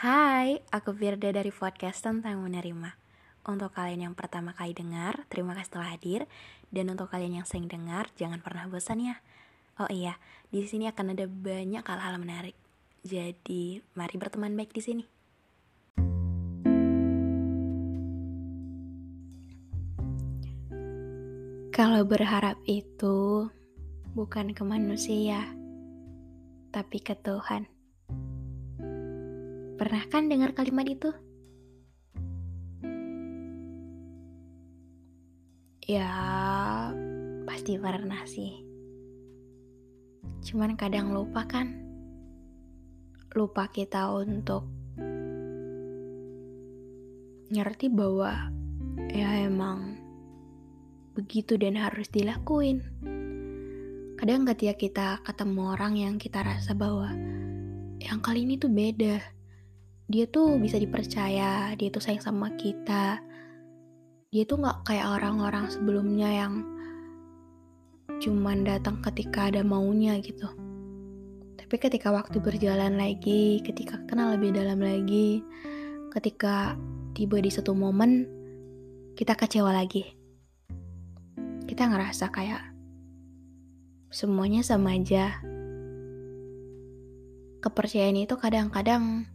Hai, aku Firda dari podcast tentang menerima. Untuk kalian yang pertama kali dengar, terima kasih telah hadir. Dan untuk kalian yang sering dengar, jangan pernah bosan ya. Oh iya, di sini akan ada banyak hal-hal menarik. Jadi, mari berteman baik di sini. Kalau berharap itu bukan ke manusia, tapi ke Tuhan. Pernah kan dengar kalimat itu? Ya, pasti pernah sih. Cuman kadang lupa kan? Lupa kita untuk ngerti bahwa ya emang begitu dan harus dilakuin. Kadang ketika kita ketemu orang yang kita rasa bahwa yang kali ini tuh beda dia tuh bisa dipercaya, dia tuh sayang sama kita. Dia tuh gak kayak orang-orang sebelumnya yang cuman datang ketika ada maunya gitu. Tapi ketika waktu berjalan lagi, ketika kenal lebih dalam lagi, ketika tiba di satu momen, kita kecewa lagi. Kita ngerasa kayak semuanya sama aja. Kepercayaan itu kadang-kadang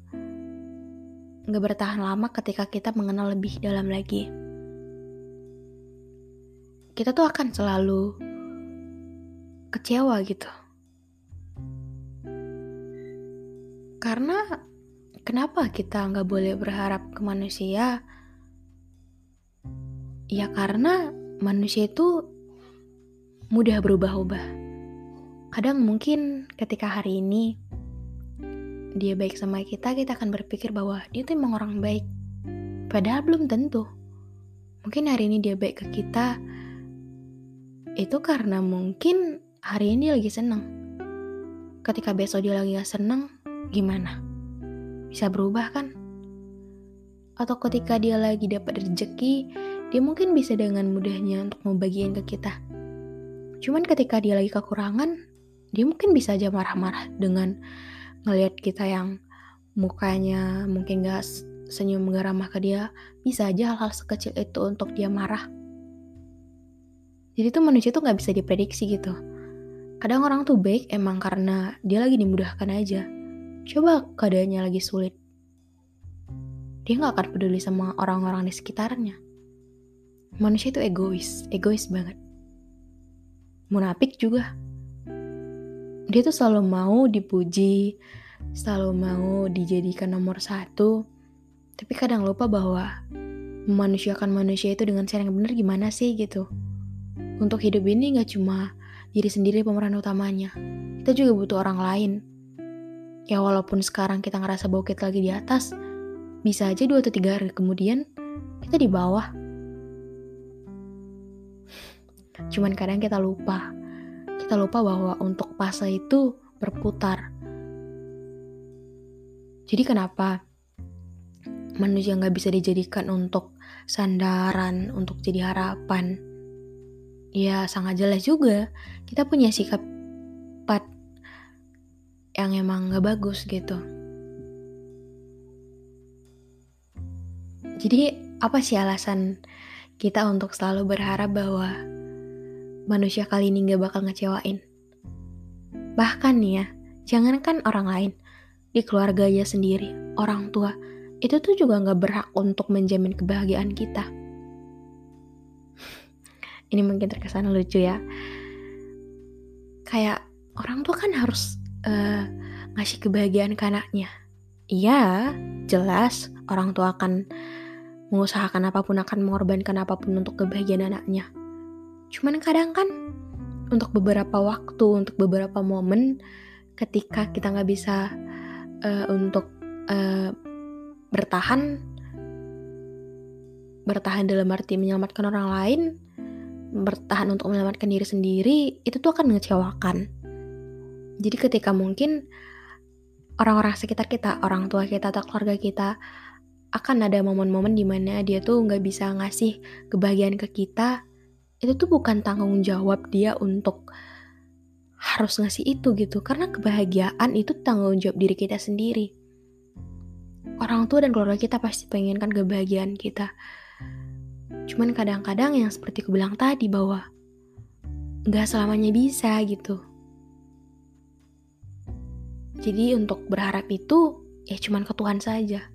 nggak bertahan lama ketika kita mengenal lebih dalam lagi. Kita tuh akan selalu kecewa gitu. Karena kenapa kita nggak boleh berharap ke manusia? Ya karena manusia itu mudah berubah-ubah. Kadang mungkin ketika hari ini dia baik sama kita, kita akan berpikir bahwa dia tuh emang orang baik. Padahal belum tentu. Mungkin hari ini dia baik ke kita, itu karena mungkin hari ini dia lagi seneng. Ketika besok dia lagi gak seneng, gimana? Bisa berubah kan? Atau ketika dia lagi dapat rezeki, dia mungkin bisa dengan mudahnya untuk membagiin ke kita. Cuman ketika dia lagi kekurangan, dia mungkin bisa aja marah-marah dengan ngelihat kita yang mukanya mungkin gak senyum gak ramah ke dia, bisa aja hal-hal sekecil itu untuk dia marah. Jadi tuh manusia tuh gak bisa diprediksi gitu. Kadang orang tuh baik emang karena dia lagi dimudahkan aja. Coba keadaannya lagi sulit. Dia gak akan peduli sama orang-orang di sekitarnya. Manusia itu egois, egois banget. Munafik juga dia tuh selalu mau dipuji, selalu mau dijadikan nomor satu, tapi kadang lupa bahwa memanusiakan manusia itu dengan cara yang benar gimana sih gitu. Untuk hidup ini gak cuma diri sendiri pemeran utamanya, kita juga butuh orang lain. Ya walaupun sekarang kita ngerasa bahwa kita lagi di atas, bisa aja dua atau tiga hari kemudian kita di bawah. Cuman kadang kita lupa kita lupa bahwa untuk fase itu berputar. Jadi kenapa manusia nggak bisa dijadikan untuk sandaran, untuk jadi harapan? Ya sangat jelas juga kita punya sikap pat yang emang nggak bagus gitu. Jadi apa sih alasan kita untuk selalu berharap bahwa manusia kali ini gak bakal ngecewain. Bahkan nih ya, jangankan orang lain, di keluarga aja sendiri, orang tua, itu tuh juga nggak berhak untuk menjamin kebahagiaan kita. Ini mungkin terkesan lucu ya. Kayak orang tua kan harus uh, ngasih kebahagiaan ke anaknya. Iya, jelas orang tua akan mengusahakan apa pun akan mengorbankan apa pun untuk kebahagiaan anaknya. Cuman kadang kan untuk beberapa waktu, untuk beberapa momen ketika kita nggak bisa uh, untuk uh, bertahan, bertahan dalam arti menyelamatkan orang lain, bertahan untuk menyelamatkan diri sendiri, itu tuh akan mengecewakan. Jadi ketika mungkin orang-orang sekitar kita, orang tua kita atau keluarga kita akan ada momen-momen di mana dia tuh nggak bisa ngasih kebahagiaan ke kita itu tuh bukan tanggung jawab dia untuk harus ngasih itu gitu. Karena kebahagiaan itu tanggung jawab diri kita sendiri. Orang tua dan keluarga kita pasti pengenkan kebahagiaan kita. Cuman kadang-kadang yang seperti aku bilang tadi bahwa nggak selamanya bisa gitu. Jadi untuk berharap itu ya cuman ke Tuhan saja